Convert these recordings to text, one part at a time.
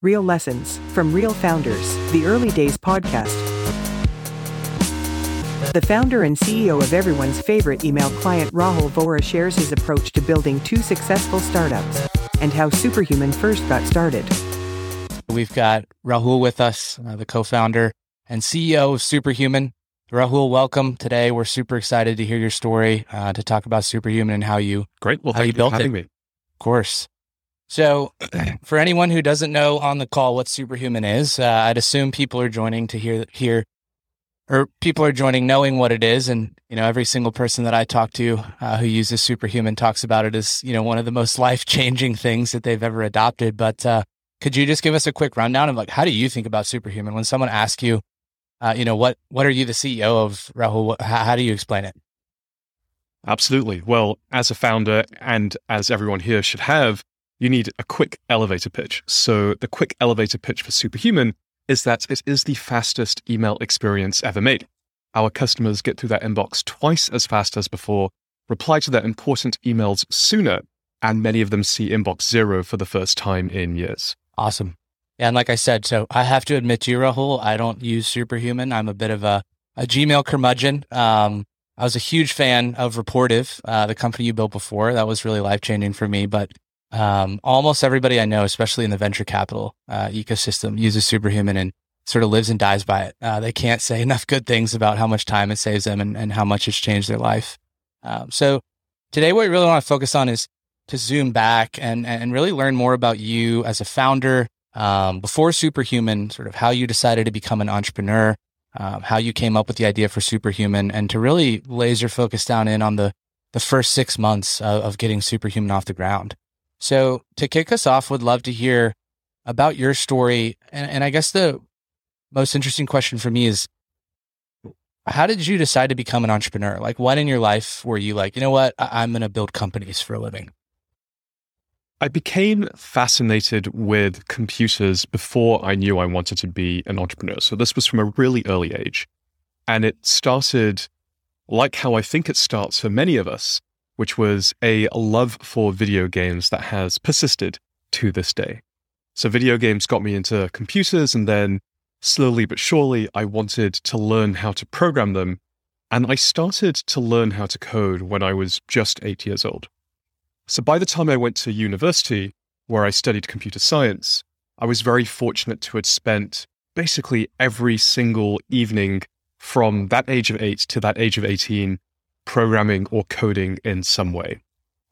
Real lessons from real founders, the Early Days podcast. The founder and CEO of everyone's favorite email client, Rahul Vohra, shares his approach to building two successful startups and how Superhuman first got started. We've got Rahul with us, uh, the co founder and CEO of Superhuman. Rahul, welcome today. We're super excited to hear your story, uh, to talk about Superhuman and how you great. Well, how thank you you built for having it. me. Of course. So, for anyone who doesn't know on the call what Superhuman is, uh, I'd assume people are joining to hear hear, or people are joining knowing what it is, and you know every single person that I talk to uh, who uses Superhuman talks about it as you know one of the most life changing things that they've ever adopted. But uh, could you just give us a quick rundown of like how do you think about Superhuman when someone asks you, uh, you know what what are you the CEO of Rahul? How, how do you explain it? Absolutely. Well, as a founder and as everyone here should have, you need a quick elevator pitch. So, the quick elevator pitch for Superhuman is that it is the fastest email experience ever made. Our customers get through their inbox twice as fast as before, reply to their important emails sooner, and many of them see inbox zero for the first time in years. Awesome. And like I said, so I have to admit to you, Rahul, I don't use Superhuman. I'm a bit of a, a Gmail curmudgeon. Um, I was a huge fan of Rapportive, uh, the company you built before. That was really life changing for me. But um, almost everybody I know, especially in the venture capital uh, ecosystem, uses Superhuman and sort of lives and dies by it. Uh, they can't say enough good things about how much time it saves them and, and how much it's changed their life. Um, so today, what we really want to focus on is to zoom back and and really learn more about you as a founder um, before Superhuman, sort of how you decided to become an entrepreneur, um, how you came up with the idea for Superhuman, and to really laser focus down in on the the first six months of, of getting Superhuman off the ground. So to kick us off, would love to hear about your story, and, and I guess the most interesting question for me is. How did you decide to become an entrepreneur? Like, when in your life were you like, you know what, I- I'm going to build companies for a living? I became fascinated with computers before I knew I wanted to be an entrepreneur. So this was from a really early age. And it started like how I think it starts for many of us, which was a love for video games that has persisted to this day. So video games got me into computers and then slowly but surely I wanted to learn how to program them. And I started to learn how to code when I was just eight years old. So by the time I went to university, where I studied computer science, I was very fortunate to have spent basically every single evening from that age of eight to that age of 18 programming or coding in some way.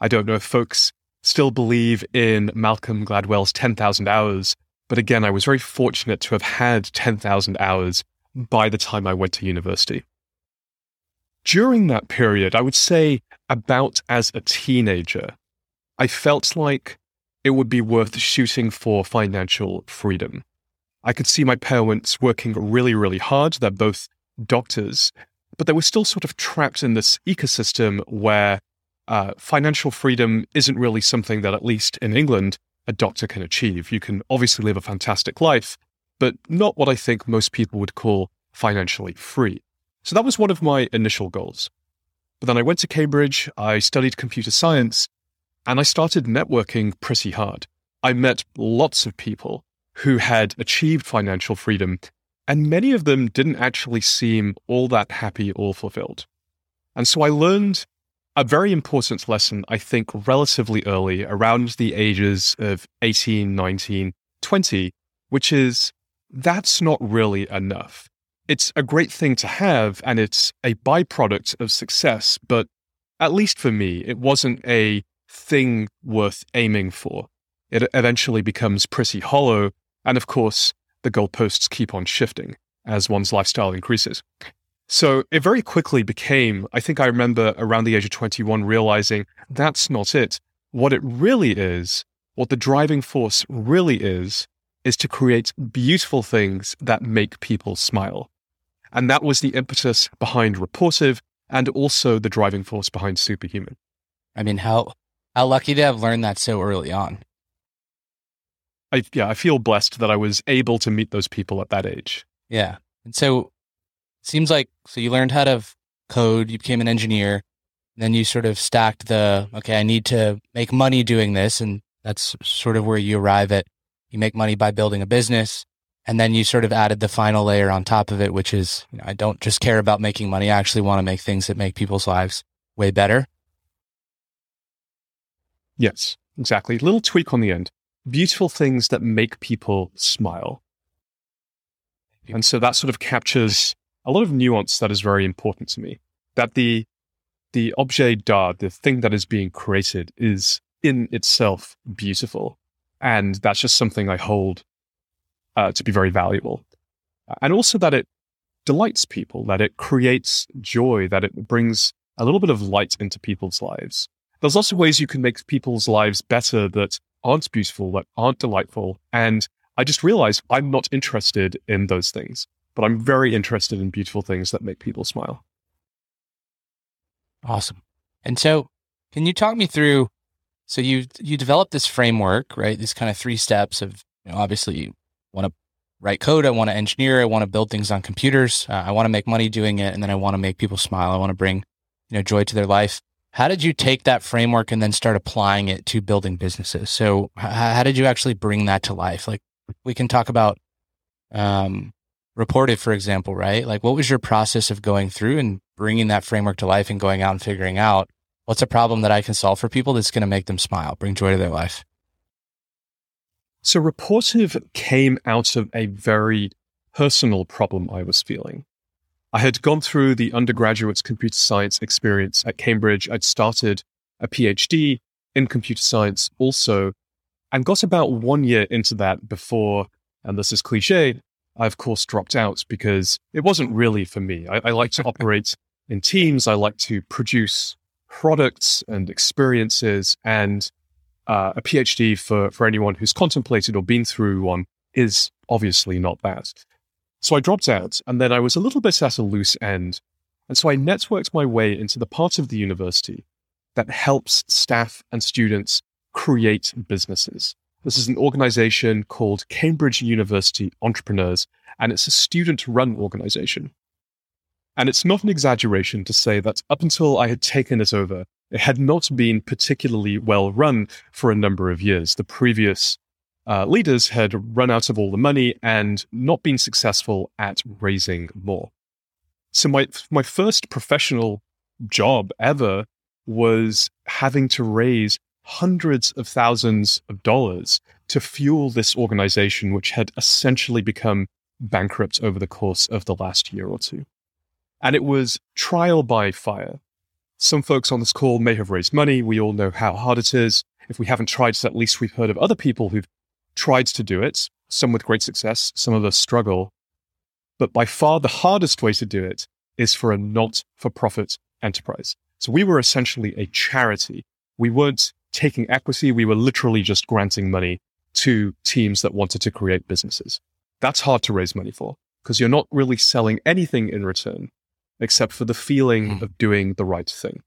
I don't know if folks still believe in Malcolm Gladwell's 10,000 hours, but again, I was very fortunate to have had 10,000 hours by the time I went to university. During that period, I would say about as a teenager, I felt like it would be worth shooting for financial freedom. I could see my parents working really, really hard. They're both doctors, but they were still sort of trapped in this ecosystem where uh, financial freedom isn't really something that, at least in England, a doctor can achieve. You can obviously live a fantastic life, but not what I think most people would call financially free. So that was one of my initial goals. But then I went to Cambridge, I studied computer science, and I started networking pretty hard. I met lots of people who had achieved financial freedom, and many of them didn't actually seem all that happy or fulfilled. And so I learned a very important lesson, I think, relatively early, around the ages of 18, 19, 20, which is that's not really enough. It's a great thing to have, and it's a byproduct of success, but at least for me, it wasn't a thing worth aiming for. It eventually becomes pretty hollow, and of course, the goalposts keep on shifting as one's lifestyle increases. So it very quickly became, I think I remember around the age of 21 realizing that's not it. What it really is, what the driving force really is, is to create beautiful things that make people smile. And that was the impetus behind Rapportive and also the driving force behind Superhuman. I mean, how how lucky to have learned that so early on. I, yeah, I feel blessed that I was able to meet those people at that age. Yeah. And so seems like so you learned how to code, you became an engineer, then you sort of stacked the okay, I need to make money doing this and that's sort of where you arrive at you make money by building a business. And then you sort of added the final layer on top of it, which is, you know, I don't just care about making money. I actually want to make things that make people's lives way better. Yes, exactly. Little tweak on the end. Beautiful things that make people smile. And so that sort of captures a lot of nuance that is very important to me. That the the objet d'art, the thing that is being created, is in itself beautiful, and that's just something I hold uh, to be very valuable. And also that it delights people, that it creates joy, that it brings a little bit of light into people's lives. There's lots of ways you can make people's lives better that aren't beautiful, that aren't delightful. And I just realized I'm not interested in those things, but I'm very interested in beautiful things that make people smile. Awesome. And so, can you talk me through? So you you developed this framework, right? These kind of three steps of you know, obviously you want to write code, I want to engineer, I want to build things on computers, uh, I want to make money doing it, and then I want to make people smile. I want to bring you know joy to their life. How did you take that framework and then start applying it to building businesses? So h- how did you actually bring that to life? Like we can talk about um, Rapportive, for example, right? Like what was your process of going through and bringing that framework to life and going out and figuring out what's a problem that I can solve for people that's going to make them smile, bring joy to their life? So Rapportive came out of a very personal problem I was feeling. I had gone through the undergraduate's computer science experience at Cambridge. I'd started a PhD in computer science also, and got about one year into that before, and this is cliche, I of course dropped out because it wasn't really for me. I, I like to operate in teams. I like to produce products and experiences, and uh, a PhD for for anyone who's contemplated or been through one is obviously not that. So I dropped out, and then I was a little bit at a loose end, and so I networked my way into the part of the university that helps staff and students create businesses. This is an organization called Cambridge University Entrepreneurs, and it's a student run organization. And it's not an exaggeration to say that up until I had taken it over, it had not been particularly well run for a number of years. The previous uh, leaders had run out of all the money and not been successful at raising more. So my my first professional job ever was having to raise hundreds of thousands of dollars to fuel this organization, which had essentially become bankrupt over the course of the last year or two. And it was trial by fire. Some folks on this call may have raised money. We all know how hard it is. If we haven't tried at least we've heard of other people who've tried to do it, some with great success, some of us struggle. But by far the hardest way to do it is for a not for profit enterprise. So we were essentially a charity. We weren't taking equity. We were literally just granting money to teams that wanted to create businesses. That's hard to raise money for because you're not really selling anything in return except for the feeling mm. of doing the right thing.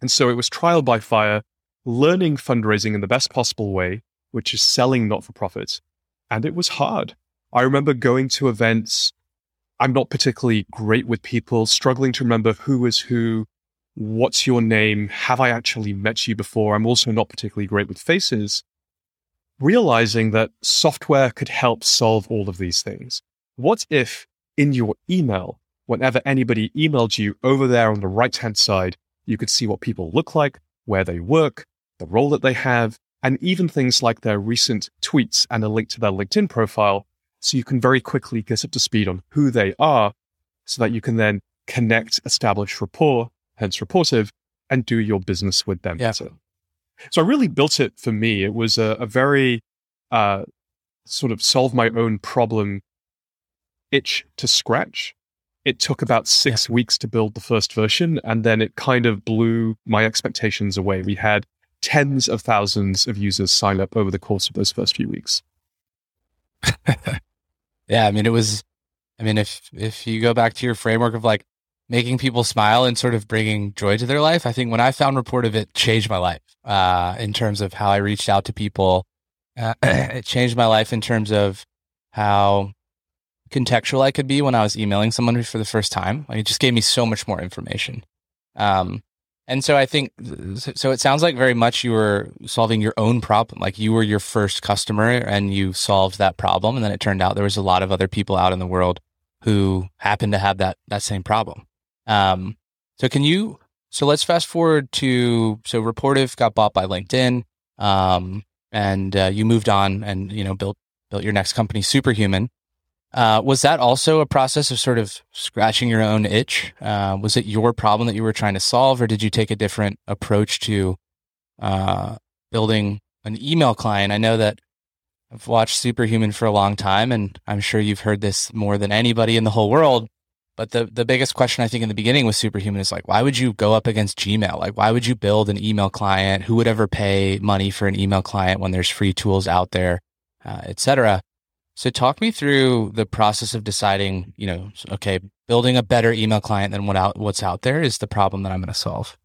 And so it was trial by fire, learning fundraising in the best possible way, which is selling not for profit. And it was hard. I remember going to events. I'm not particularly great with people, struggling to remember who is who, what's your name, have I actually met you before? I'm also not particularly great with faces. Realizing that software could help solve all of these things. What if in your email, whenever anybody emailed you over there on the right hand side, you could see what people look like, where they work, the role that they have, and even things like their recent tweets and a link to their LinkedIn profile. So you can very quickly get up to speed on who they are so that you can then connect, establish rapport, hence Rapportive, and do your business with them. Yeah. So, so I really built it for me. It was a, a very uh, sort of solve my own problem itch to scratch. It took about six yeah. weeks to build the first version, and then it kind of blew my expectations away. We had tens of thousands of users sign up over the course of those first few weeks. yeah, I mean, it was. I mean, if if you go back to your framework of like making people smile and sort of bringing joy to their life, I think when I found Rapportive changed my life uh, in terms of how I reached out to people. Uh, it changed my life in terms of how contextual I could be when I was emailing someone for the first time. Like it just gave me so much more information. Um, And so I think, so it sounds like very much you were solving your own problem. Like you were your first customer and you solved that problem. And then it turned out there was a lot of other people out in the world who happened to have that, that same problem. Um, so can you, so let's fast forward to, so Rapportive got bought by LinkedIn. Um, and uh, you moved on and, you know, built, built your next company, Superhuman. Uh, was that also a process of sort of scratching your own itch? Uh, was it your problem that you were trying to solve, or did you take a different approach to uh, building an email client? I know that I've watched Superhuman for a long time, and I'm sure you've heard this more than anybody in the whole world. But the, the biggest question I think in the beginning with Superhuman is like, why would you go up against Gmail? Like, why would you build an email client? Who would ever pay money for an email client when there's free tools out there, uh, et cetera? So talk me through the process of deciding, you know, okay, building a better email client than what out, what's out there is the problem that I'm going to solve.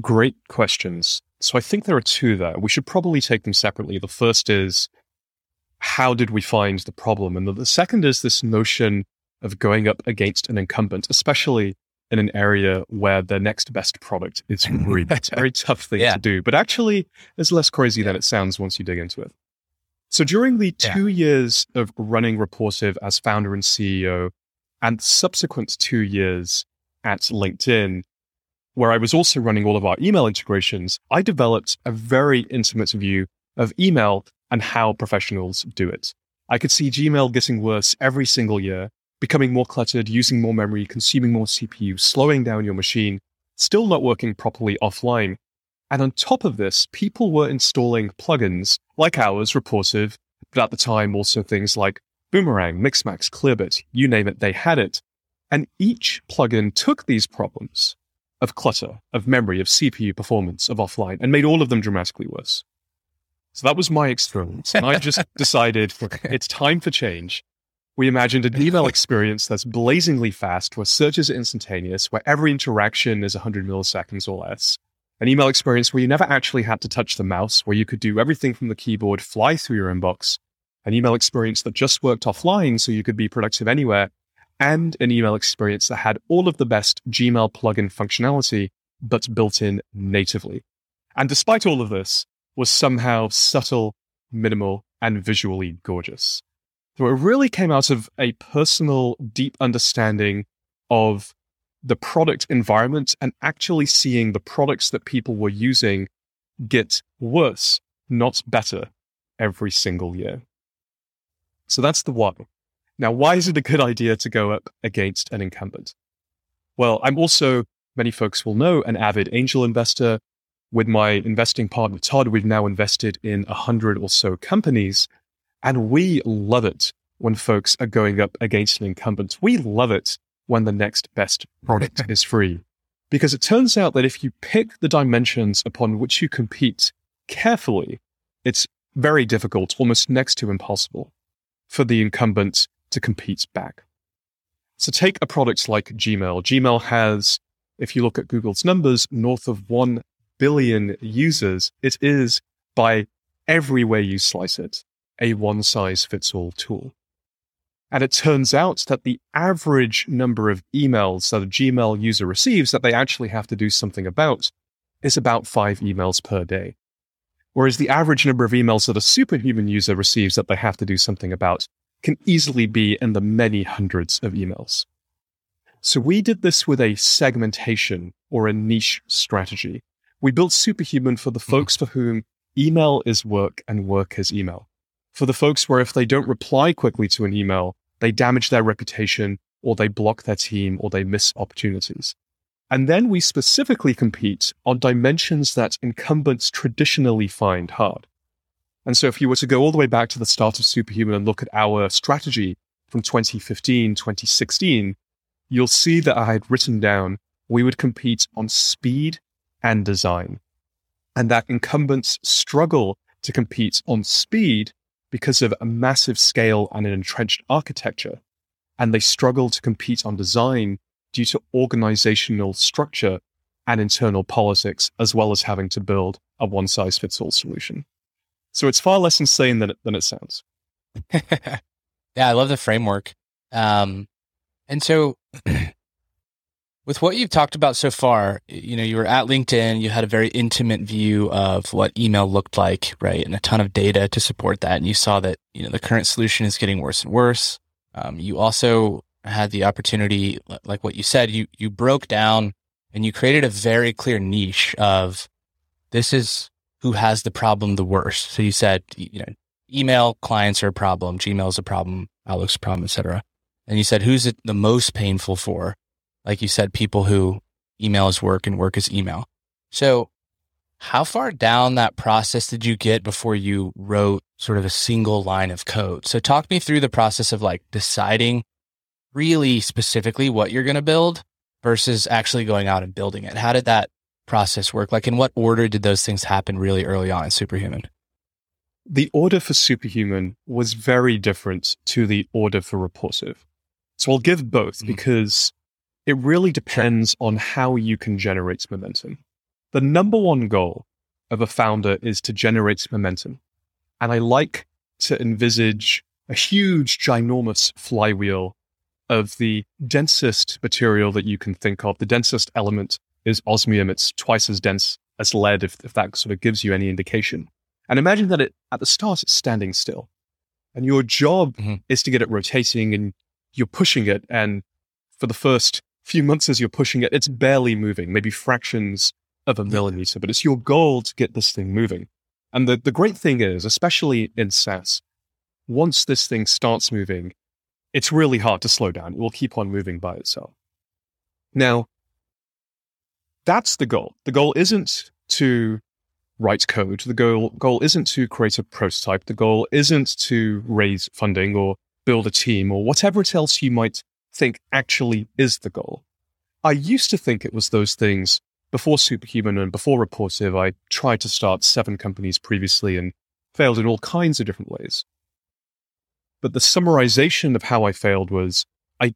Great questions. So I think there are two there. We should probably take them separately. The first is how did we find the problem? And the, the second is this notion of going up against an incumbent, especially in an area where the next best product is it's a very tough thing yeah. to do, but actually it's less crazy yeah. than it sounds once you dig into it. So during the two yeah. years of running Rapportive as founder and CEO, and subsequent two years at LinkedIn, where I was also running all of our email integrations, I developed a very intimate view of email and how professionals do it. I could see Gmail getting worse every single year, becoming more cluttered, using more memory, consuming more CPU, slowing down your machine, still not working properly offline. And on top of this, people were installing plugins like ours, Rapportive, but at the time also things like Boomerang, Mixmax, Clearbit, you name it, they had it. And each plugin took these problems of clutter, of memory, of CPU performance, of offline, and made all of them dramatically worse. So that was my experience. And I just decided it's time for change. We imagined an email experience that's blazingly fast, where searches are instantaneous, where every interaction is 100 milliseconds or less, an email experience where you never actually had to touch the mouse, where you could do everything from the keyboard, fly through your inbox, an email experience that just worked offline so you could be productive anywhere, and an email experience that had all of the best Gmail plugin functionality, but built in natively. And despite all of this, was somehow subtle, minimal, and visually gorgeous. So it really came out of a personal, deep understanding of the product environment and actually seeing the products that people were using get worse, not better, every single year. So that's the one. Now, why is it a good idea to go up against an incumbent? Well, I'm also, many folks will know, an avid angel investor. With my investing partner, Todd, we've now invested in a hundred or so companies, and we love it when folks are going up against an incumbent. We love it when the next best product is free. Because it turns out that if you pick the dimensions upon which you compete carefully, it's very difficult, almost next to impossible, for the incumbent to compete back. So take a product like Gmail. Gmail has, if you look at Google's numbers, north of 1 billion users. It is, by every way you slice it, a one size fits all tool. And it turns out that the average number of emails that a Gmail user receives that they actually have to do something about is about five emails per day. Whereas the average number of emails that a superhuman user receives that they have to do something about can easily be in the many hundreds of emails. So we did this with a segmentation or a niche strategy. We built Superhuman for the hmm. folks for whom email is work and work is email for the folks where if they don't reply quickly to an email, they damage their reputation or they block their team or they miss opportunities. And then we specifically compete on dimensions that incumbents traditionally find hard. And so if you were to go all the way back to the start of Superhuman and look at our strategy from 2015, 2016, you'll see that I had written down we would compete on speed and design. And that incumbents struggle to compete on speed because of a massive scale and an entrenched architecture, and they struggle to compete on design due to organizational structure and internal politics, as well as having to build a one size fits all solution. So it's far less insane than it, than it sounds. yeah, I love the framework. Um, and so With what you've talked about so far, you know, you were at LinkedIn, you had a very intimate view of what email looked like, right? And a ton of data to support that. And you saw that, you know, the current solution is getting worse and worse. Um, you also had the opportunity, like what you said, you, you broke down and you created a very clear niche of this is who has the problem the worst. So you said, you know, email clients are a problem, Gmail is a problem, Outlook's a problem, etc. And you said, who's it the most painful for? Like you said, people who email is work and work is email. So how far down that process did you get before you wrote sort of a single line of code? So talk me through the process of like deciding really specifically what you're going to build versus actually going out and building it. How did that process work? Like in what order did those things happen really early on in Superhuman? The order for Superhuman was very different to the order for Rapportive. So I'll give both mm-hmm. because it really depends on how you can generate momentum. The number one goal of a founder is to generate momentum. And I like to envisage a huge, ginormous flywheel of the densest material that you can think of. The densest element is osmium. It's twice as dense as lead, if, if that sort of gives you any indication. And imagine that it, at the start, it's standing still. And your job mm-hmm. is to get it rotating and you're pushing it. And for the first few months as you're pushing it, it's barely moving, maybe fractions of a millimeter, but it's your goal to get this thing moving. And the, the great thing is, especially in SaaS, once this thing starts moving, it's really hard to slow down. It will keep on moving by itself. Now, that's the goal. The goal isn't to write code. The goal, goal isn't to create a prototype. The goal isn't to raise funding or build a team or whatever it else you might think actually is the goal. I used to think it was those things before Superhuman and before Rapportive. I tried to start seven companies previously and failed in all kinds of different ways. But the summarization of how I failed was I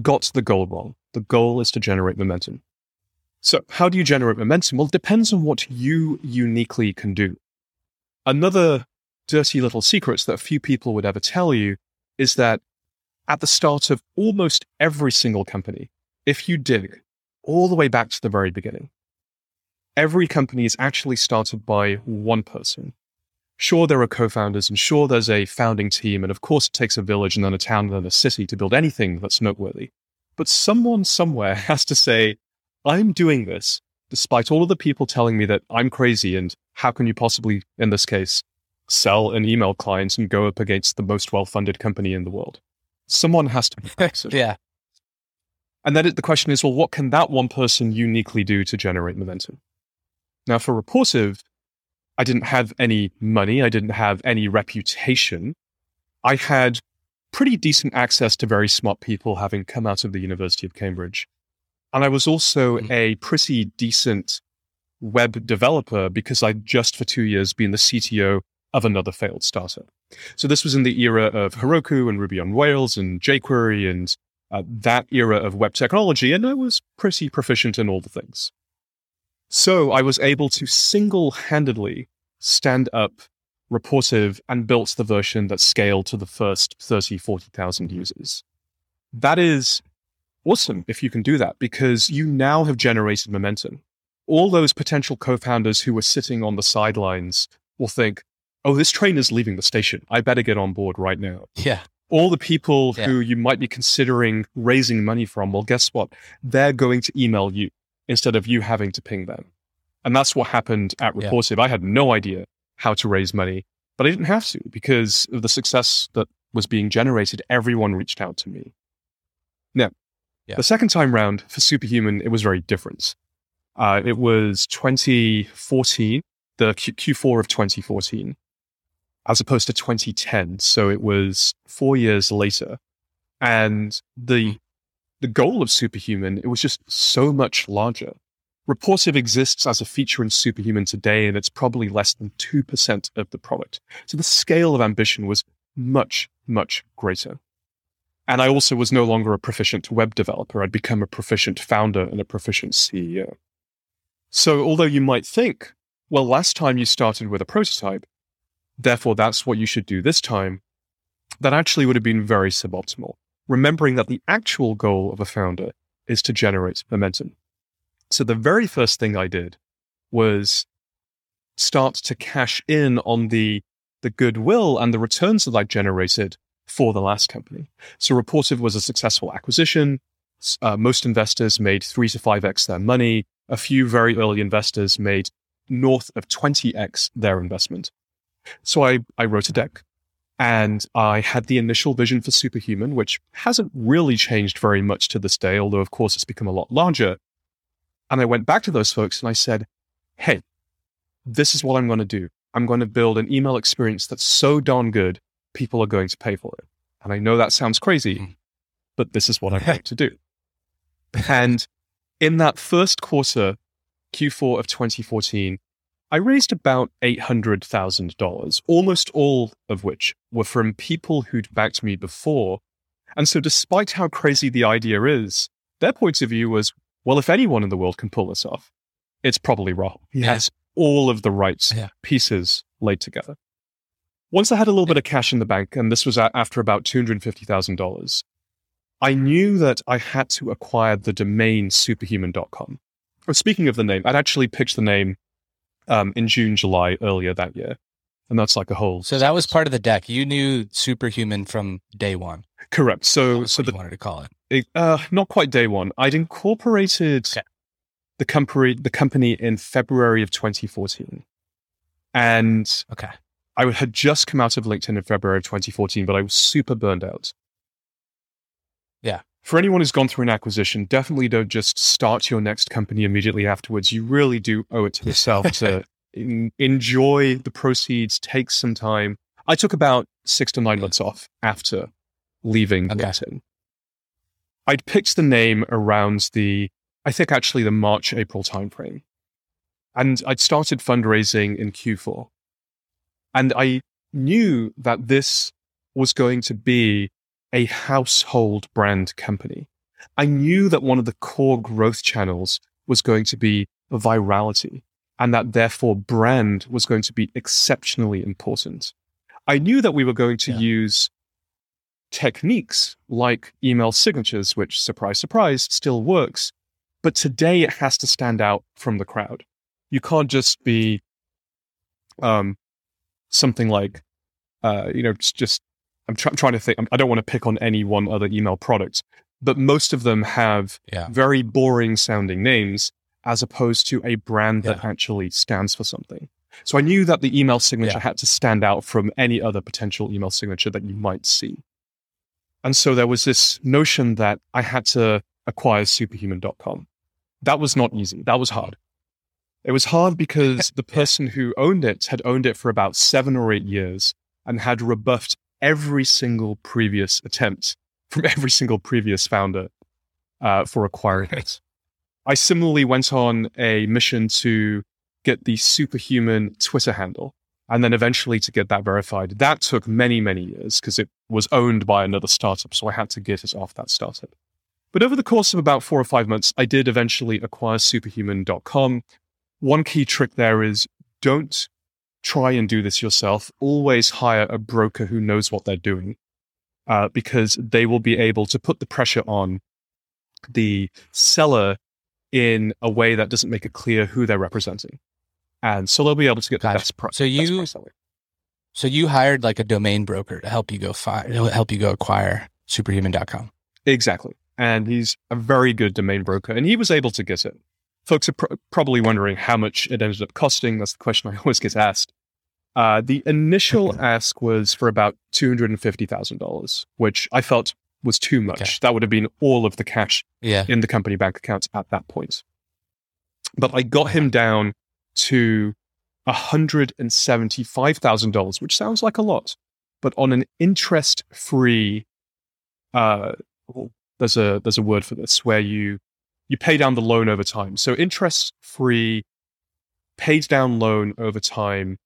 got the goal wrong. The goal is to generate momentum. So, how do you generate momentum? Well, it depends on what you uniquely can do. Another dirty little secret that few people would ever tell you is that at the start of almost every single company, if you dig all the way back to the very beginning, every company is actually started by one person. Sure, there are co founders, and sure, there's a founding team, and of course, it takes a village and then a town and then a city to build anything that's noteworthy. But someone somewhere has to say, I'm doing this despite all of the people telling me that I'm crazy and how can you possibly, in this case, sell an email client and go up against the most well funded company in the world? Someone has to fix it. yeah. And then the question is, well, what can that one person uniquely do to generate momentum? Now, for Rapportive, I didn't have any money. I didn't have any reputation. I had pretty decent access to very smart people having come out of the University of Cambridge. And I was also mm-hmm. a pretty decent web developer because I'd just for two years been the CTO of another failed startup. So this was in the era of Heroku and Ruby on Rails and jQuery and uh, that era of web technology, and I was pretty proficient in all the things. So I was able to single-handedly stand up Rapportive and built the version that scaled to the first 30, 40,000 users. That is awesome if you can do that because you now have generated momentum. All those potential co-founders who were sitting on the sidelines will think, oh, this train is leaving the station. I better get on board right now. Yeah. All the people yeah. who you might be considering raising money from, well, guess what? They're going to email you instead of you having to ping them. And that's what happened at Rapportive. Yeah. I had no idea how to raise money, but I didn't have to because of the success that was being generated. Everyone reached out to me. Now, yeah. the second time round for Superhuman, it was very different. Uh, it was 2014, the Q- Q4 of 2014 as opposed to 2010. So it was four years later. And the, hmm. the goal of Superhuman, it was just so much larger. Rapportive exists as a feature in Superhuman today, and it's probably less than 2% of the product. So the scale of ambition was much, much greater. And I also was no longer a proficient web developer. I'd become a proficient founder and a proficient CEO. So although you might think, well, last time you started with a prototype, therefore that's what you should do this time, that actually would have been very suboptimal. Remembering that the actual goal of a founder is to generate momentum. So the very first thing I did was start to cash in on the the goodwill and the returns that I generated for the last company. So Rapportive was a successful acquisition. Uh, most investors made three to five x their money. A few very early investors made north of 20x their investment. So I, I wrote a deck and I had the initial vision for Superhuman, which hasn't really changed very much to this day, although of course it's become a lot larger. And I went back to those folks and I said, Hey, this is what I'm going to do. I'm going to build an email experience that's so darn good, people are going to pay for it. And I know that sounds crazy, mm. but this is what I'm going to do. And in that first quarter, Q4 of 2014, I raised about $800,000, almost all of which were from people who'd backed me before. And so, despite how crazy the idea is, their point of view was well, if anyone in the world can pull this off, it's probably Rahul. He yeah. has all of the right yeah. pieces laid together. Once I had a little bit of cash in the bank, and this was after about $250,000, I knew that I had to acquire the domain superhuman.com. Speaking of the name, I'd actually picked the name um, in June, July earlier that year. And that's like a whole. So that was part of the deck. You knew superhuman from day one. Correct. So, so the, wanted to call it. it. Uh, not quite day one. I'd incorporated okay. the company, the company in February of 2014, and okay, I had just come out of LinkedIn in February of 2014, but I was super burned out. Yeah. For anyone who's gone through an acquisition, definitely don't just start your next company immediately afterwards. You really do owe it to yourself to in, enjoy the proceeds, take some time. I took about six to nine months off after leaving okay. LinkedIn. I'd picked the name around the, I think actually the March, April timeframe. And I'd started fundraising in Q4. And I knew that this was going to be a household brand company. I knew that one of the core growth channels was going to be virality and that therefore brand was going to be exceptionally important. I knew that we were going to yeah. use techniques like email signatures, which surprise, surprise, still works. But today it has to stand out from the crowd. You can't just be um, something like, uh, you know, just, just I'm try- trying to think. I don't want to pick on any one other email product, but most of them have yeah. very boring sounding names as opposed to a brand that yeah. actually stands for something. So I knew that the email signature yeah. had to stand out from any other potential email signature that you might see. And so there was this notion that I had to acquire superhuman.com. That was not easy. That was hard. It was hard because the person who owned it had owned it for about seven or eight years and had rebuffed every single previous attempt from every single previous founder uh, for acquiring it. I similarly went on a mission to get the superhuman Twitter handle and then eventually to get that verified. That took many, many years because it was owned by another startup. So I had to get it off that startup. But over the course of about four or five months, I did eventually acquire superhuman.com. One key trick there is don't try and do this yourself. Always hire a broker who knows what they're doing uh, because they will be able to put the pressure on the seller in a way that doesn't make it clear who they're representing. And so they'll be able to get the best price. So you, so you hired like a domain broker to help you go find, help you go acquire superhuman.com. Exactly. And he's a very good domain broker and he was able to get it. Folks are pr- probably wondering how much it ended up costing. That's the question I always get asked. Uh, the initial ask was for about $250,000, which I felt was too much. Okay. That would have been all of the cash yeah. in the company bank accounts at that point. But I got him down to $175,000, which sounds like a lot, but on an interest free, uh, there's a, there's a word for this where you, you pay down the loan over time. So interest free paid down loan over time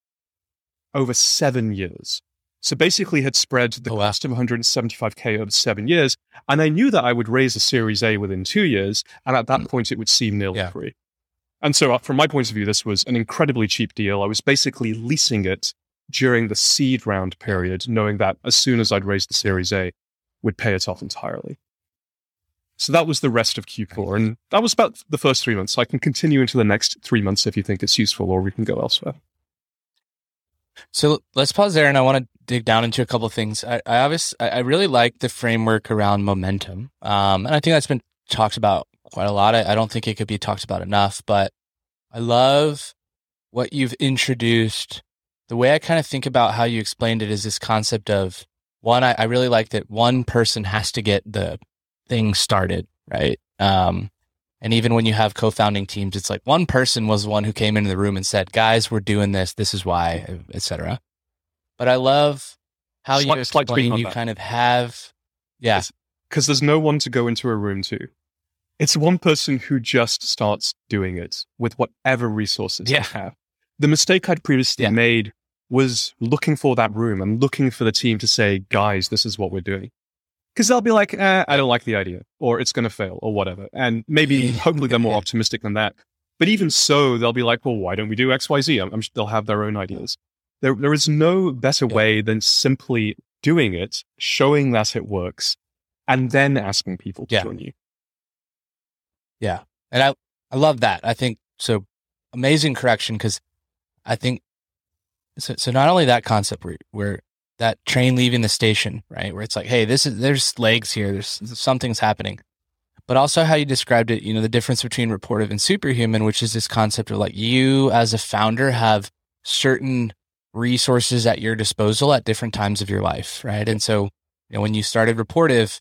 over seven years. So basically had spread the oh, wow. cost of 175K over seven years. And I knew that I would raise a series A within two years. And at that mm. point, it would seem nearly yeah. free. And so uh, from my point of view, this was an incredibly cheap deal. I was basically leasing it during the seed round period, knowing that as soon as I'd raised the series A, would pay it off entirely. So that was the rest of Q4. And that was about the first three months. So I can continue into the next three months if you think it's useful, or we can go elsewhere. So let's pause there, and I want to dig down into a couple of things. I, I obviously I really like the framework around momentum, um, and I think that's been talked about quite a lot. I, I don't think it could be talked about enough, but I love what you've introduced. The way I kind of think about how you explained it is this concept of one. I, I really like that one person has to get the thing started, right? Um, and even when you have co-founding teams, it's like one person was the one who came into the room and said, "Guys, we're doing this. This is why," etc. But I love how you explain you kind of have, yeah, because there's no one to go into a room to. It's one person who just starts doing it with whatever resources yeah. they have. The mistake I'd previously yeah. made was looking for that room and looking for the team to say, "Guys, this is what we're doing." Because they'll be like, eh, I don't like the idea, or it's going to fail, or whatever. And maybe, hopefully, they're more optimistic than that. But even so, they'll be like, well, why don't we do X, Y, Z? I'm, I'm, they'll have their own ideas. There, there is no better way than simply doing it, showing that it works, and then asking people to yeah. join you. Yeah. And I, I love that. I think so. Amazing correction because I think so. So not only that concept where, where that train leaving the station, right? Where it's like, hey, this is there's legs here, there's something's happening. But also how you described it, you know, the difference between Rapportive and superhuman, which is this concept of like you as a founder have certain resources at your disposal at different times of your life, right? And so, you know, when you started Rapportive,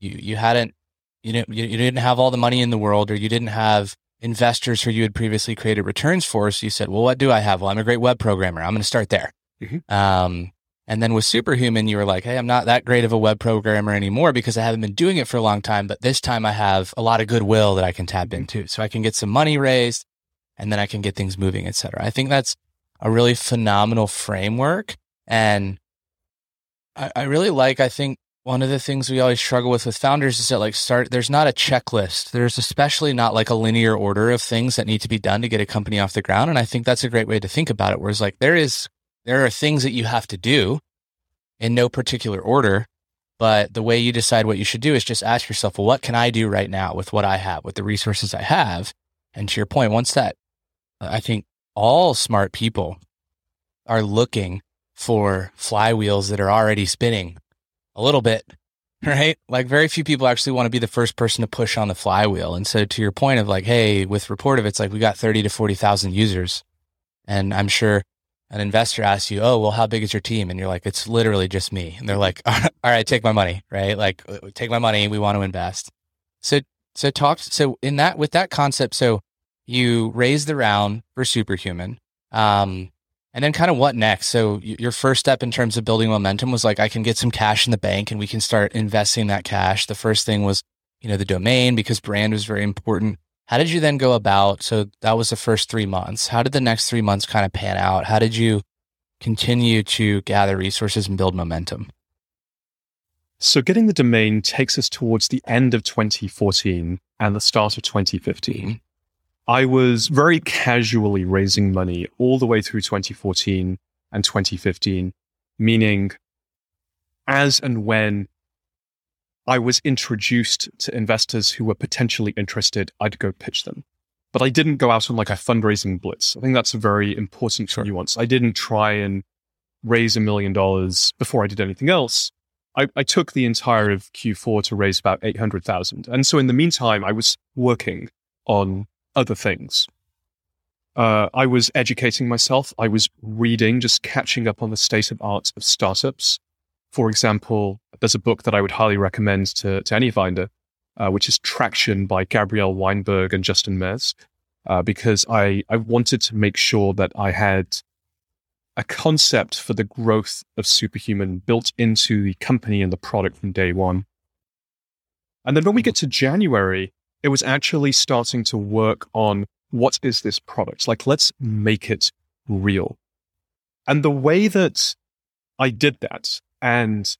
you you hadn't you didn't you, didn't have all the money in the world or you didn't have investors who you had previously created returns for. So you said, well, what do I have? Well, I'm a great web programmer. I'm going to start there. Mm-hmm. Um, and then with Superhuman, you were like, hey, I'm not that great of a web programmer anymore because I haven't been doing it for a long time. But this time I have a lot of goodwill that I can tap mm-hmm. into. So I can get some money raised and then I can get things moving, et cetera. I think that's a really phenomenal framework. And I, I really like, I think one of the things we always struggle with with founders is that like start, there's not a checklist. There's especially not like a linear order of things that need to be done to get a company off the ground. And I think that's a great way to think about it. Whereas like there is there are things that you have to do in no particular order. But the way you decide what you should do is just ask yourself, well, what can I do right now with what I have, with the resources I have? And to your point, once that, I think all smart people are looking for flywheels that are already spinning a little bit, right? Like very few people actually want to be the first person to push on the flywheel. And so to your point of like, hey, with Rapportive, it's like we got 30 to 40,000 users. And I'm sure an investor asks you, "Oh, well, how big is your team?" and you're like, "It's literally just me." And they're like, "All right, take my money, right? Like, uh, take my money. We want to invest." So, so talk. So in that, with that concept, so you raise the round for Superhuman, um, and then kind of what next? So your first step in terms of building momentum was like, I can get some cash in the bank, and we can start investing that cash. The first thing was, you know, the domain because brand was very important. How did you then go about? So that was the first three months. How did the next three months kind of pan out? How did you continue to gather resources and build momentum? So getting the domain takes us towards the end of 2014 and the start of 2015. Mm-hmm. I was very casually raising money all the way through 2014 and 2015, meaning as and when I was introduced to investors who were potentially interested, I'd go pitch them. But I didn't go out on like a fundraising blitz. I think that's a very important sure. nuance. I didn't try and raise a million dollars before I did anything else. I, I took the entire of Q4 to raise about 800,000. And so in the meantime, I was working on other things. Uh, I was educating myself. I was reading, just catching up on the state of art of startups. For example, there's a book that I would highly recommend to, to any finder, uh, which is Traction by Gabriel Weinberg and Justin Mares, uh, because I, I wanted to make sure that I had a concept for the growth of Superhuman built into the company and the product from day one. And then when we get to January, it was actually starting to work on what is this product? Like, let's make it real. And the way that I did that and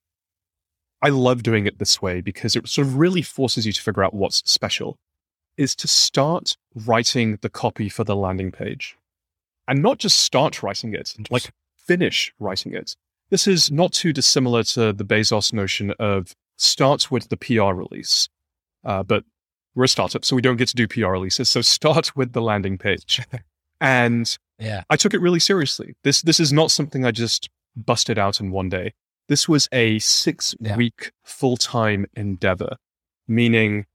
I love doing it this way because it sort of really forces you to figure out what's special, is to start writing the copy for the landing page. And not just start writing it, like finish writing it. This is not too dissimilar to the Bezos notion of start with the PR release. uh, but we're a startup, so we don't get to do PR releases. So start with the landing page. and yeah, I took it really seriously. This this is not something I just busted out in one day. This was a six week yeah. full time endeavor, meaning,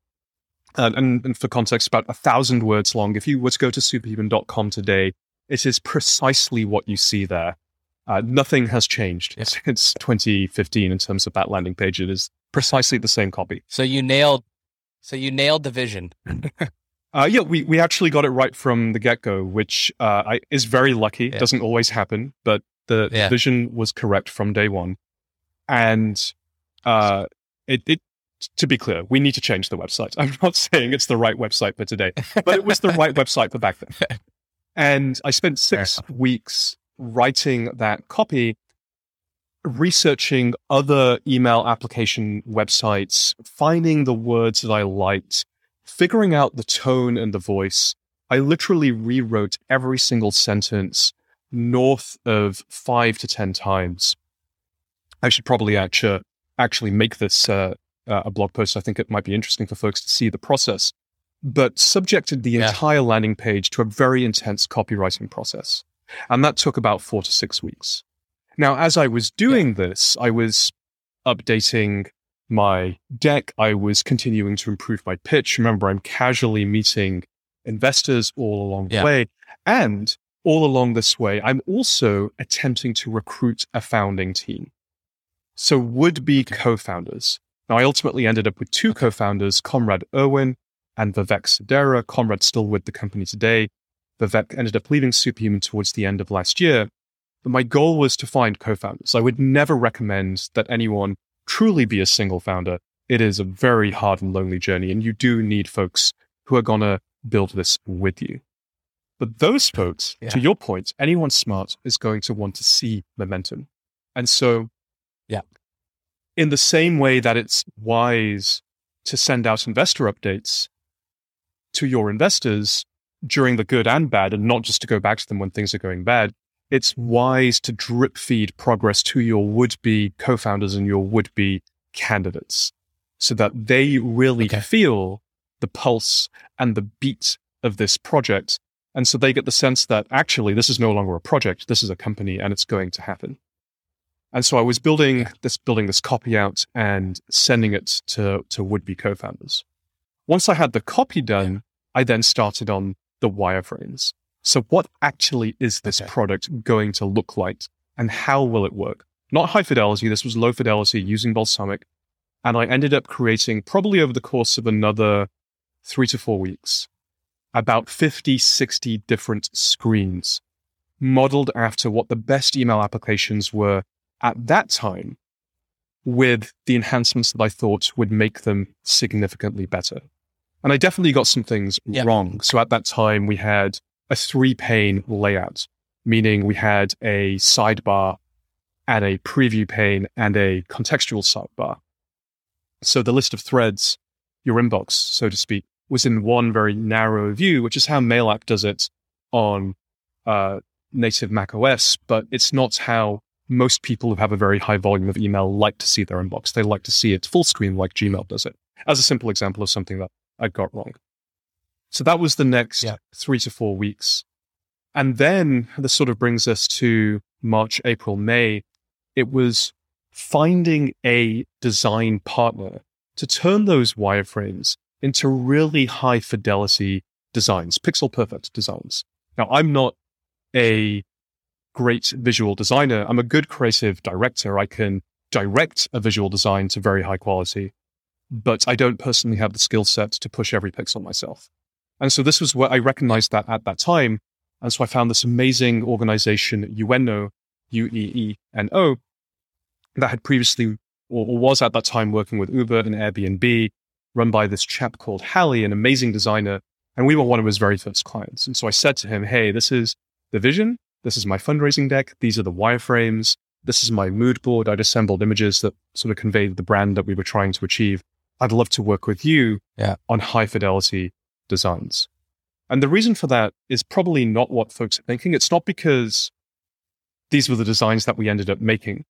uh, and, and for context, about a thousand words long. If you were to go to superhuman.com today, it is precisely what you see there. Uh, nothing has changed since 2015 in terms of that landing page. It is precisely the same copy. So you nailed. So you nailed the vision. uh, yeah, we we actually got it right from the get go, which uh, I, is very lucky. Yeah. Doesn't always happen, but the yeah. vision was correct from day one. And uh, it, it to be clear, we need to change the website. I'm not saying it's the right website for today, but it was the right website for back then. And I spent six weeks writing that copy, researching other email application websites, finding the words that I liked, figuring out the tone and the voice. I literally rewrote every single sentence north of five to 10 times. I should probably actually, actually make this uh, uh, a blog post. I think it might be interesting for folks to see the process, but subjected the yeah. entire landing page to a very intense copywriting process. And that took about four to six weeks. Now, as I was doing yeah. this, I was updating my deck. I was continuing to improve my pitch. Remember, I'm casually meeting investors all along yeah. the way. And all along this way, I'm also attempting to recruit a founding team. So would be co founders. Now, I ultimately ended up with two co founders, Conrad Irwin and Vivek Sodera. Comrade still with the company today. Vivek ended up leaving Superhuman towards the end of last year. But my goal was to find co founders. I would never recommend that anyone truly be a single founder. It is a very hard and lonely journey, and you do need folks who are going to build this with you. But those folks, yeah. to your point, anyone smart is going to want to see momentum. And so, yeah, in the same way that it's wise to send out investor updates to your investors during the good and bad, and not just to go back to them when things are going bad, it's wise to drip feed progress to your would be co founders and your would be candidates so that they really okay. feel the pulse and the beat of this project and so they get the sense that actually this is no longer a project, this is a company and it's going to happen. And so I was building this building this copy out and sending it to, to would-be co-founders. Once I had the copy done, I then started on the wireframes. So what actually is this okay. product going to look like and how will it work? Not high fidelity, this was low fidelity using Balsamiq. And I ended up creating probably over the course of another three to four weeks, about 50, 60 different screens modeled after what the best email applications were at that time with the enhancements that I thought would make them significantly better. And I definitely got some things wrong. So at that time, we had a three pane layout, meaning we had a sidebar and a preview pane and a contextual sidebar. So the list of threads, your inbox, so to speak, was in one very narrow view, which is how Mail app does it on uh, native Mac OS, but it's not how most people who have a very high volume of email like to see their inbox. They like to see it full screen like Gmail does it, as a simple example of something that I got wrong. So that was the next yeah. three to four weeks. And then this sort of brings us to March, April, May. It was finding a design partner to turn those wireframes into really high fidelity designs, pixel perfect designs. Now, I'm not a great visual designer. I'm a good creative director. I can direct a visual design to very high quality, but I don't personally have the skill set to push every pixel myself. And so this was where I recognized that at that time. And so I found this amazing organization, Ueno, U-E-E-N-O, that had previously or was at that time working with Uber and Airbnb run by this chap called Halli, an amazing designer. And we were one of his very first clients. And so I said to him, Hey, this is the vision. This is my fundraising deck. These are the wireframes. This is my mood board. I'd assembled images that sort of conveyed the brand that we were trying to achieve. I'd love to work with you yeah. on high fidelity designs. And the reason for that is probably not what folks are thinking. It's not because these were the designs that we ended up making,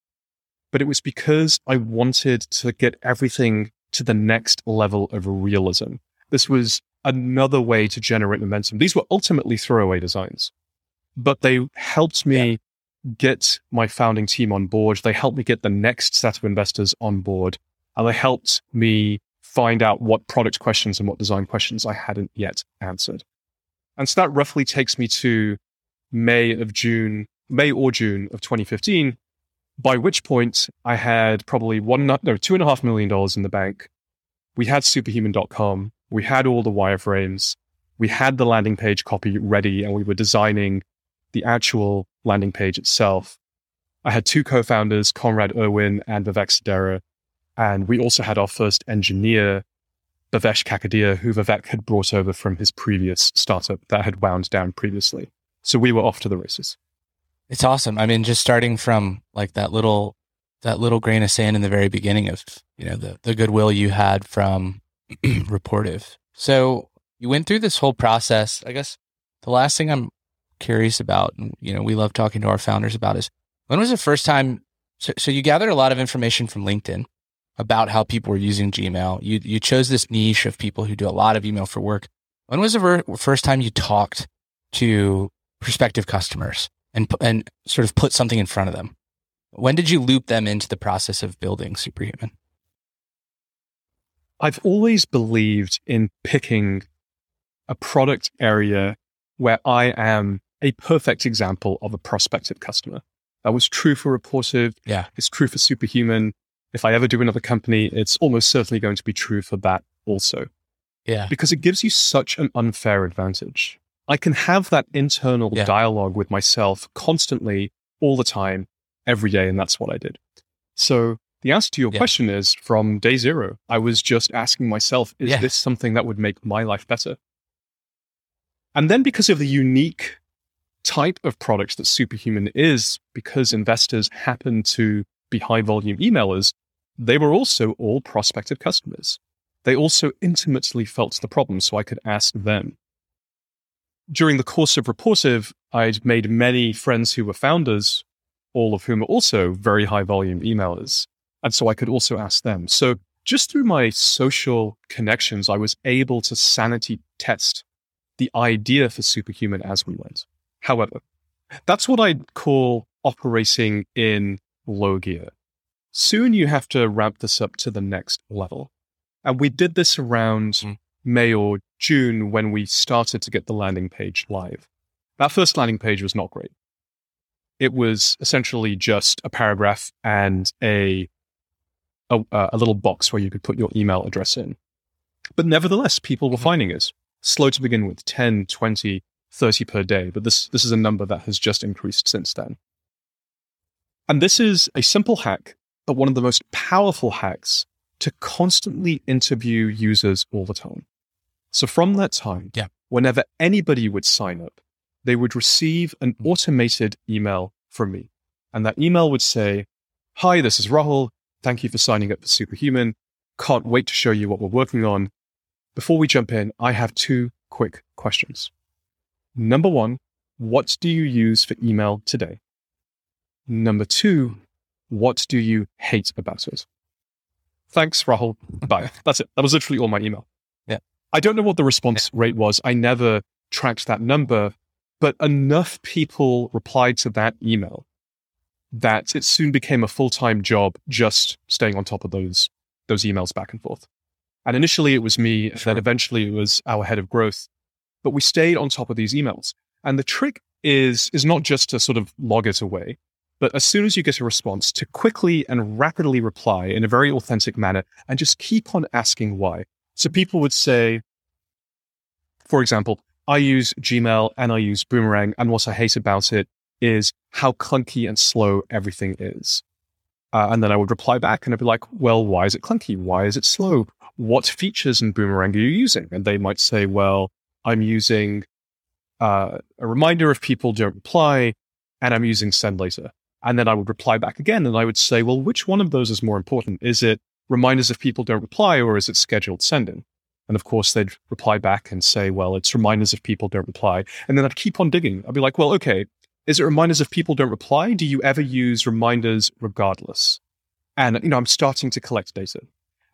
but it was because I wanted to get everything to the next level of realism. This was another way to generate momentum. These were ultimately throwaway designs, but they helped me yeah. get my founding team on board. They helped me get the next set of investors on board. And they helped me find out what product questions and what design questions I hadn't yet answered. And so that roughly takes me to May of June, May or June of 2015, by which point I had probably one, no, two and a half million dollars in the bank. We had superhuman.com. We had all the wireframes. We had the landing page copy ready and we were designing the actual landing page itself. I had two co-founders, Conrad Irwin and Vivek Sodera. And we also had our first engineer, Bhavesh Kakadia, who Vivek had brought over from his previous startup that had wound down previously. So we were off to the races. It's awesome. I mean, just starting from like that little that little grain of sand in the very beginning of you know the the goodwill you had from Rapportive. So you went through this whole process. I guess the last thing I'm curious about, and you know, we love talking to our founders about is when was the first time? So, so you gathered a lot of information from LinkedIn about how people were using Gmail. You you chose this niche of people who do a lot of email for work. When was the ver- first time you talked to prospective customers and and sort of put something in front of them? When did you loop them into the process of building Superhuman? I've always believed in picking a product area where I am a perfect example of a prospective customer. That was true for Rapportive. Yeah. It's true for Superhuman. If I ever do another company, it's almost certainly going to be true for that also. Yeah. Because it gives you such an unfair advantage. I can have that internal yeah. dialogue with myself constantly, all the time, every day. And that's what I did. So the answer to your yeah. question is from day zero, I was just asking myself, is yeah. this something that would make my life better? And then because of the unique type of product that Superhuman is, because investors happen to be high volume emailers, they were also all prospective customers. They also intimately felt the problem, so I could ask them. During the course of Rapportive, I'd made many friends who were founders, all of whom are also very high volume emailers. And so I could also ask them. So just through my social connections, I was able to sanity test the idea for superhuman as we went. However, that's what I'd call operating in low gear. Soon you have to ramp this up to the next level. And we did this around mm. May or June when we started to get the landing page live. That first landing page was not great. It was essentially just a paragraph and a a, a little box where you could put your email address in. But nevertheless, people were mm-hmm. finding it slow to begin with 10, 20, 30 per day. But this, this is a number that has just increased since then. And this is a simple hack, but one of the most powerful hacks to constantly interview users all the time. So from that time, yeah. whenever anybody would sign up, they would receive an mm-hmm. automated email from me. And that email would say, Hi, this is Rahul. Thank you for signing up for Superhuman. Can't wait to show you what we're working on. Before we jump in, I have two quick questions. Number one, what do you use for email today? Number two, what do you hate about it? Thanks, Rahul. Bye. That's it. That was literally all my email. Yeah. I don't know what the response rate was. I never tracked that number, but enough people replied to that email that it soon became a full-time job just staying on top of those those emails back and forth. And initially it was me, sure. then eventually it was our head of growth. But we stayed on top of these emails. And the trick is is not just to sort of log it away, but as soon as you get a response, to quickly and rapidly reply in a very authentic manner and just keep on asking why. So people would say, for example, I use Gmail and I use Boomerang, and what I hate about it is how clunky and slow everything is. Uh, and then I would reply back and I'd be like, well, why is it clunky? Why is it slow? What features in Boomerang are you using? And they might say, well, I'm using uh, a reminder if people don't reply, and I'm using send later. And then I would reply back again and I would say, well, which one of those is more important? Is it reminders if people don't reply or is it scheduled sending? And of course, they'd reply back and say, well, it's reminders if people don't reply. And then I'd keep on digging. I'd be like, well, okay, is it reminders if people don't reply? Do you ever use reminders regardless? And, you know, I'm starting to collect data.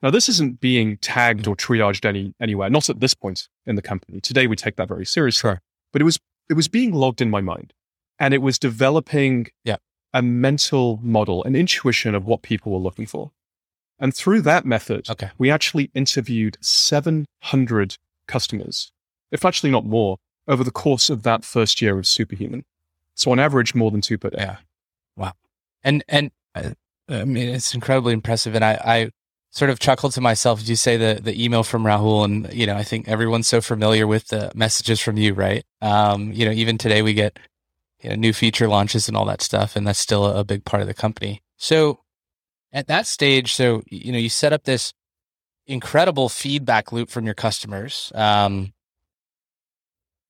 Now, this isn't being tagged or triaged any anywhere, not at this point in the company. Today, we take that very seriously. Sure. But it was it was being logged in my mind, and it was developing Yeah. a mental model, an intuition of what people were looking for. And through that method, Okay. we actually interviewed 700 customers, if actually not more, over the course of that first year of Superhuman. So on average, more than two per day. Yeah. Wow. And and uh, I mean, it's incredibly impressive. And I, I sort of chuckled to myself as you say the the email from Rahul, and you know, I think everyone's so familiar with the messages from you, right? Um, you know, even today we get you know, new feature launches and all that stuff, and that's still a, a big part of the company. So at that stage, so you know, you set up this incredible feedback loop from your customers. Um,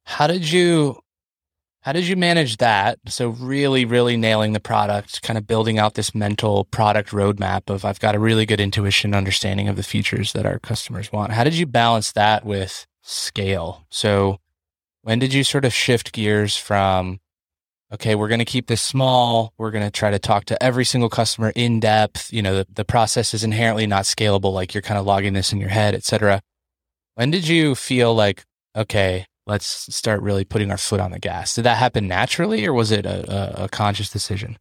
how did you how did you manage that? So really, really nailing the product, kind of building out this mental product roadmap of I've got a really good intuition, understanding of the features that our customers want. How did you balance that with scale? So when did you sort of shift gears from okay, we're going to keep this small. We're going to try to talk to every single customer in depth. You know, the, the process is inherently not scalable. Like you're kind of logging this in your head, et cetera. When did you feel like, okay, let's start really putting our foot on the gas? Did that happen naturally or was it a, a, conscious decision?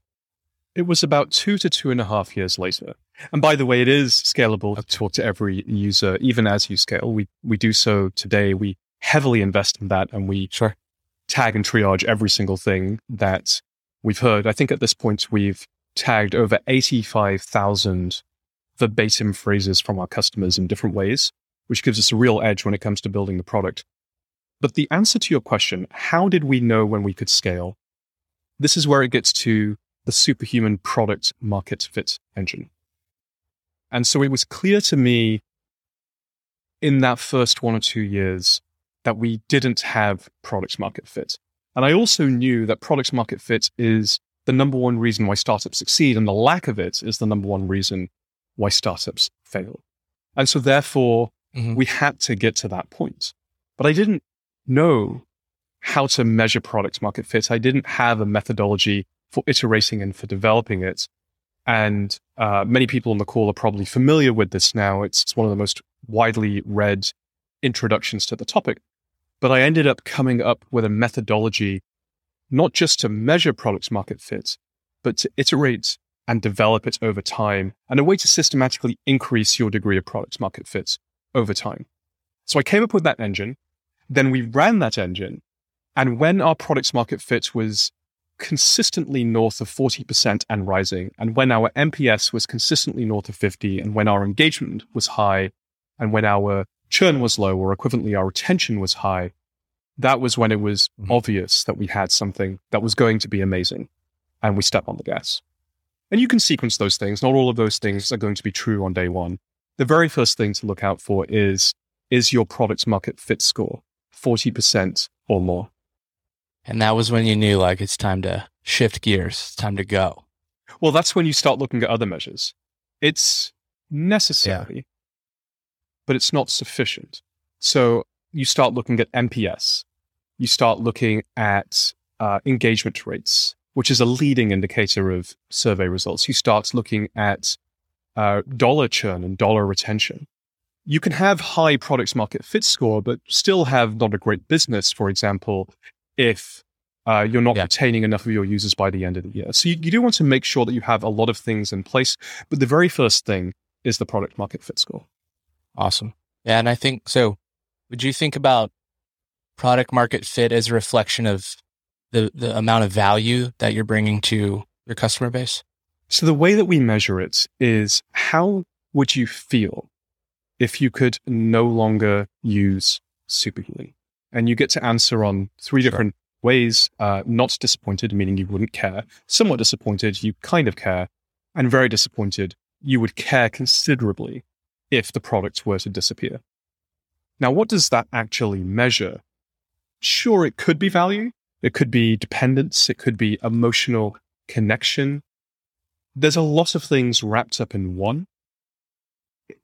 It was about two to two and a half years later. And by the way, it is scalable to talk to every user, even as you scale. We, we do so today. We heavily invest in that and we Sure. tag and triage every single thing that we've heard. I think at this point, we've tagged over 85,000 verbatim phrases from our customers in different ways, which gives us a real edge when it comes to building the product. But the answer to your question, how did we know when we could scale? This is where it gets to the superhuman product market fit engine. And so it was clear to me in that first one or two years that we didn't have product market fit. And I also knew that product market fit is the number one reason why startups succeed, and the lack of it is the number one reason why startups fail. And so therefore, Mhm. we had to get to that point. But I didn't know how to measure product market fit. I didn't have a methodology for iterating and for developing it. And uh, many people on the call are probably familiar with this now. It's, it's one of the most widely read introductions to the topic. But I ended up coming up with a methodology, not just to measure product market fit, but to iterate and develop it over time and a way to systematically increase your degree of product market fit over time. So I came up with that engine. Then we ran that engine. And when our product market fit was consistently north of 40% and rising, and when our NPS was consistently north of 50, and when our engagement was high, and when our churn was low, or equivalently, our retention was high, that was when it was Mhm. obvious that we had something that was going to be amazing. And we stepped on the gas. And you can sequence those things. Not all of those things are going to be true on day one. The very first thing to look out for is is your product market fit score 40% or more? And that was when you knew like it's time to shift gears, it's time to go. Well, that's when you start looking at other measures. It's necessary, but it's not sufficient. So you start looking at NPS, You start looking at uh, engagement rates, which is a leading indicator of survey results. You start looking at uh, dollar churn and dollar retention. You can have high product market fit score, but still have not a great business, for example, if uh, you're not Yeah. retaining enough of your users by the end of the year. So you, you do want to make sure that you have a lot of things in place. But the very first thing is the product market fit score. Awesome. Yeah. And I think so. Would you think about product market fit as a reflection of the, the amount of value that you're bringing to your customer base? So the way that we measure it is how would you feel if you could no longer use Superhuman? And you get to answer on three Sure. different ways. Uh, not disappointed, meaning you wouldn't care. Somewhat disappointed, you kind of care. And very disappointed, you would care considerably if the product were to disappear. Now, what does that actually measure? Sure, it could be value. It could be dependence. It could be emotional connection there's a lot of things wrapped up in one.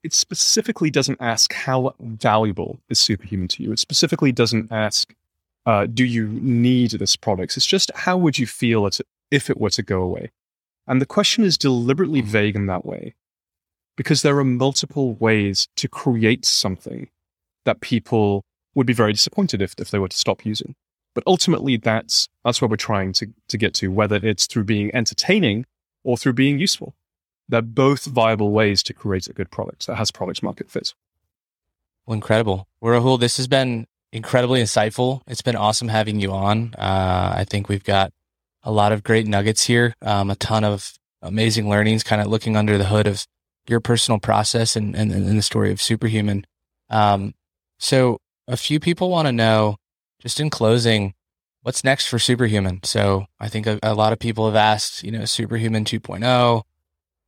It specifically doesn't ask how valuable is superhuman to you. It specifically doesn't ask, uh, do you need this product? It's just how would you feel if it were to go away? And the question is deliberately vague in that way because there are multiple ways to create something that people would be very disappointed if, if they were to stop using. But ultimately, that's, that's what we're trying to, to get to, whether it's through being entertaining or through being useful. They're both viable ways to create a good product that has product market fit. Well, incredible. Rahul, this has been incredibly insightful. It's been awesome having you on. Uh, I think we've got a lot of great nuggets here, um, a ton of amazing learnings, kind of looking under the hood of your personal process and, and, and the story of Superhuman. Um, so a few people want to know, just in closing, what's next for Superhuman? So I think a, a lot of people have asked, you know, Superhuman 2.0,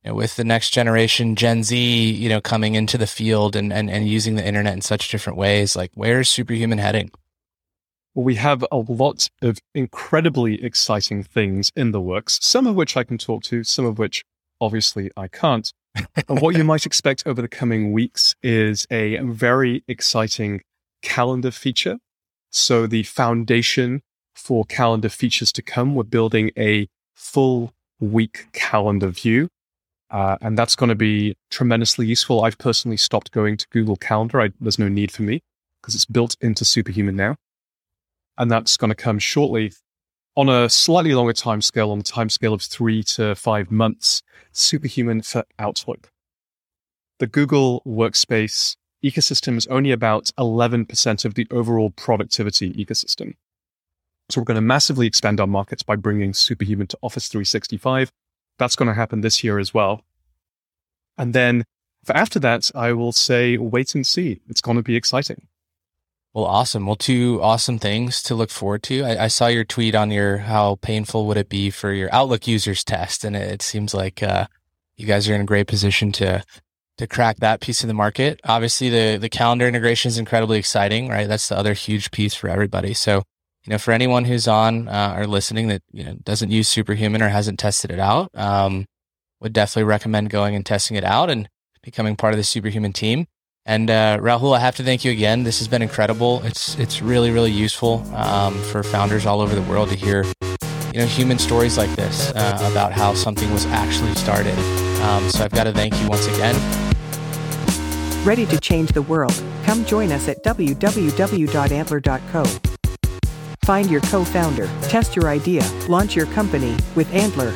you know, with the next generation, Gen Z, you know, coming into the field and, and, and using the internet in such different ways, like where is Superhuman heading? Well, we have a lot of incredibly exciting things in the works, some of which I can talk to, some of which obviously I can't. and what you might expect over the coming weeks is a very exciting calendar feature. So the foundation for calendar features to come, we're building a full week calendar view. Uh, and that's going to be tremendously useful. I've personally stopped going to Google Calendar. I, there's no need for me because it's built into Superhuman now. And that's going to come shortly on a slightly longer time scale, on the time scale of three to five months, Superhuman for Outlook. The Google Workspace ecosystem is only about 11% of the overall productivity ecosystem. So we're going to massively expand our markets by bringing Superhuman to Office 365. That's going to happen this year as well. And then after that, I will say wait and see. It's going to be exciting. Well, awesome. Well, two awesome things to look forward to. I, I, saw your tweet on your how painful would it be for your Outlook users test, and it, it seems like uh, you guys are in a great position to to crack that piece of the market. Obviously, the the calendar integration is incredibly exciting, right? That's the other huge piece for everybody. So, you know, for anyone who's on uh, or listening that you know doesn't use Superhuman or hasn't tested it out, um, would definitely recommend going and testing it out and becoming part of the Superhuman team. And uh, Rahul, I have to thank you again. This has been incredible. It's it's really really useful um, for founders all over the world to hear, you know, human stories like this uh, about how something was actually started. Um, so I've got to thank you once again. Ready to change the world? Come join us at www.antler.co. Find your co-founder, test your idea, launch your company with Antler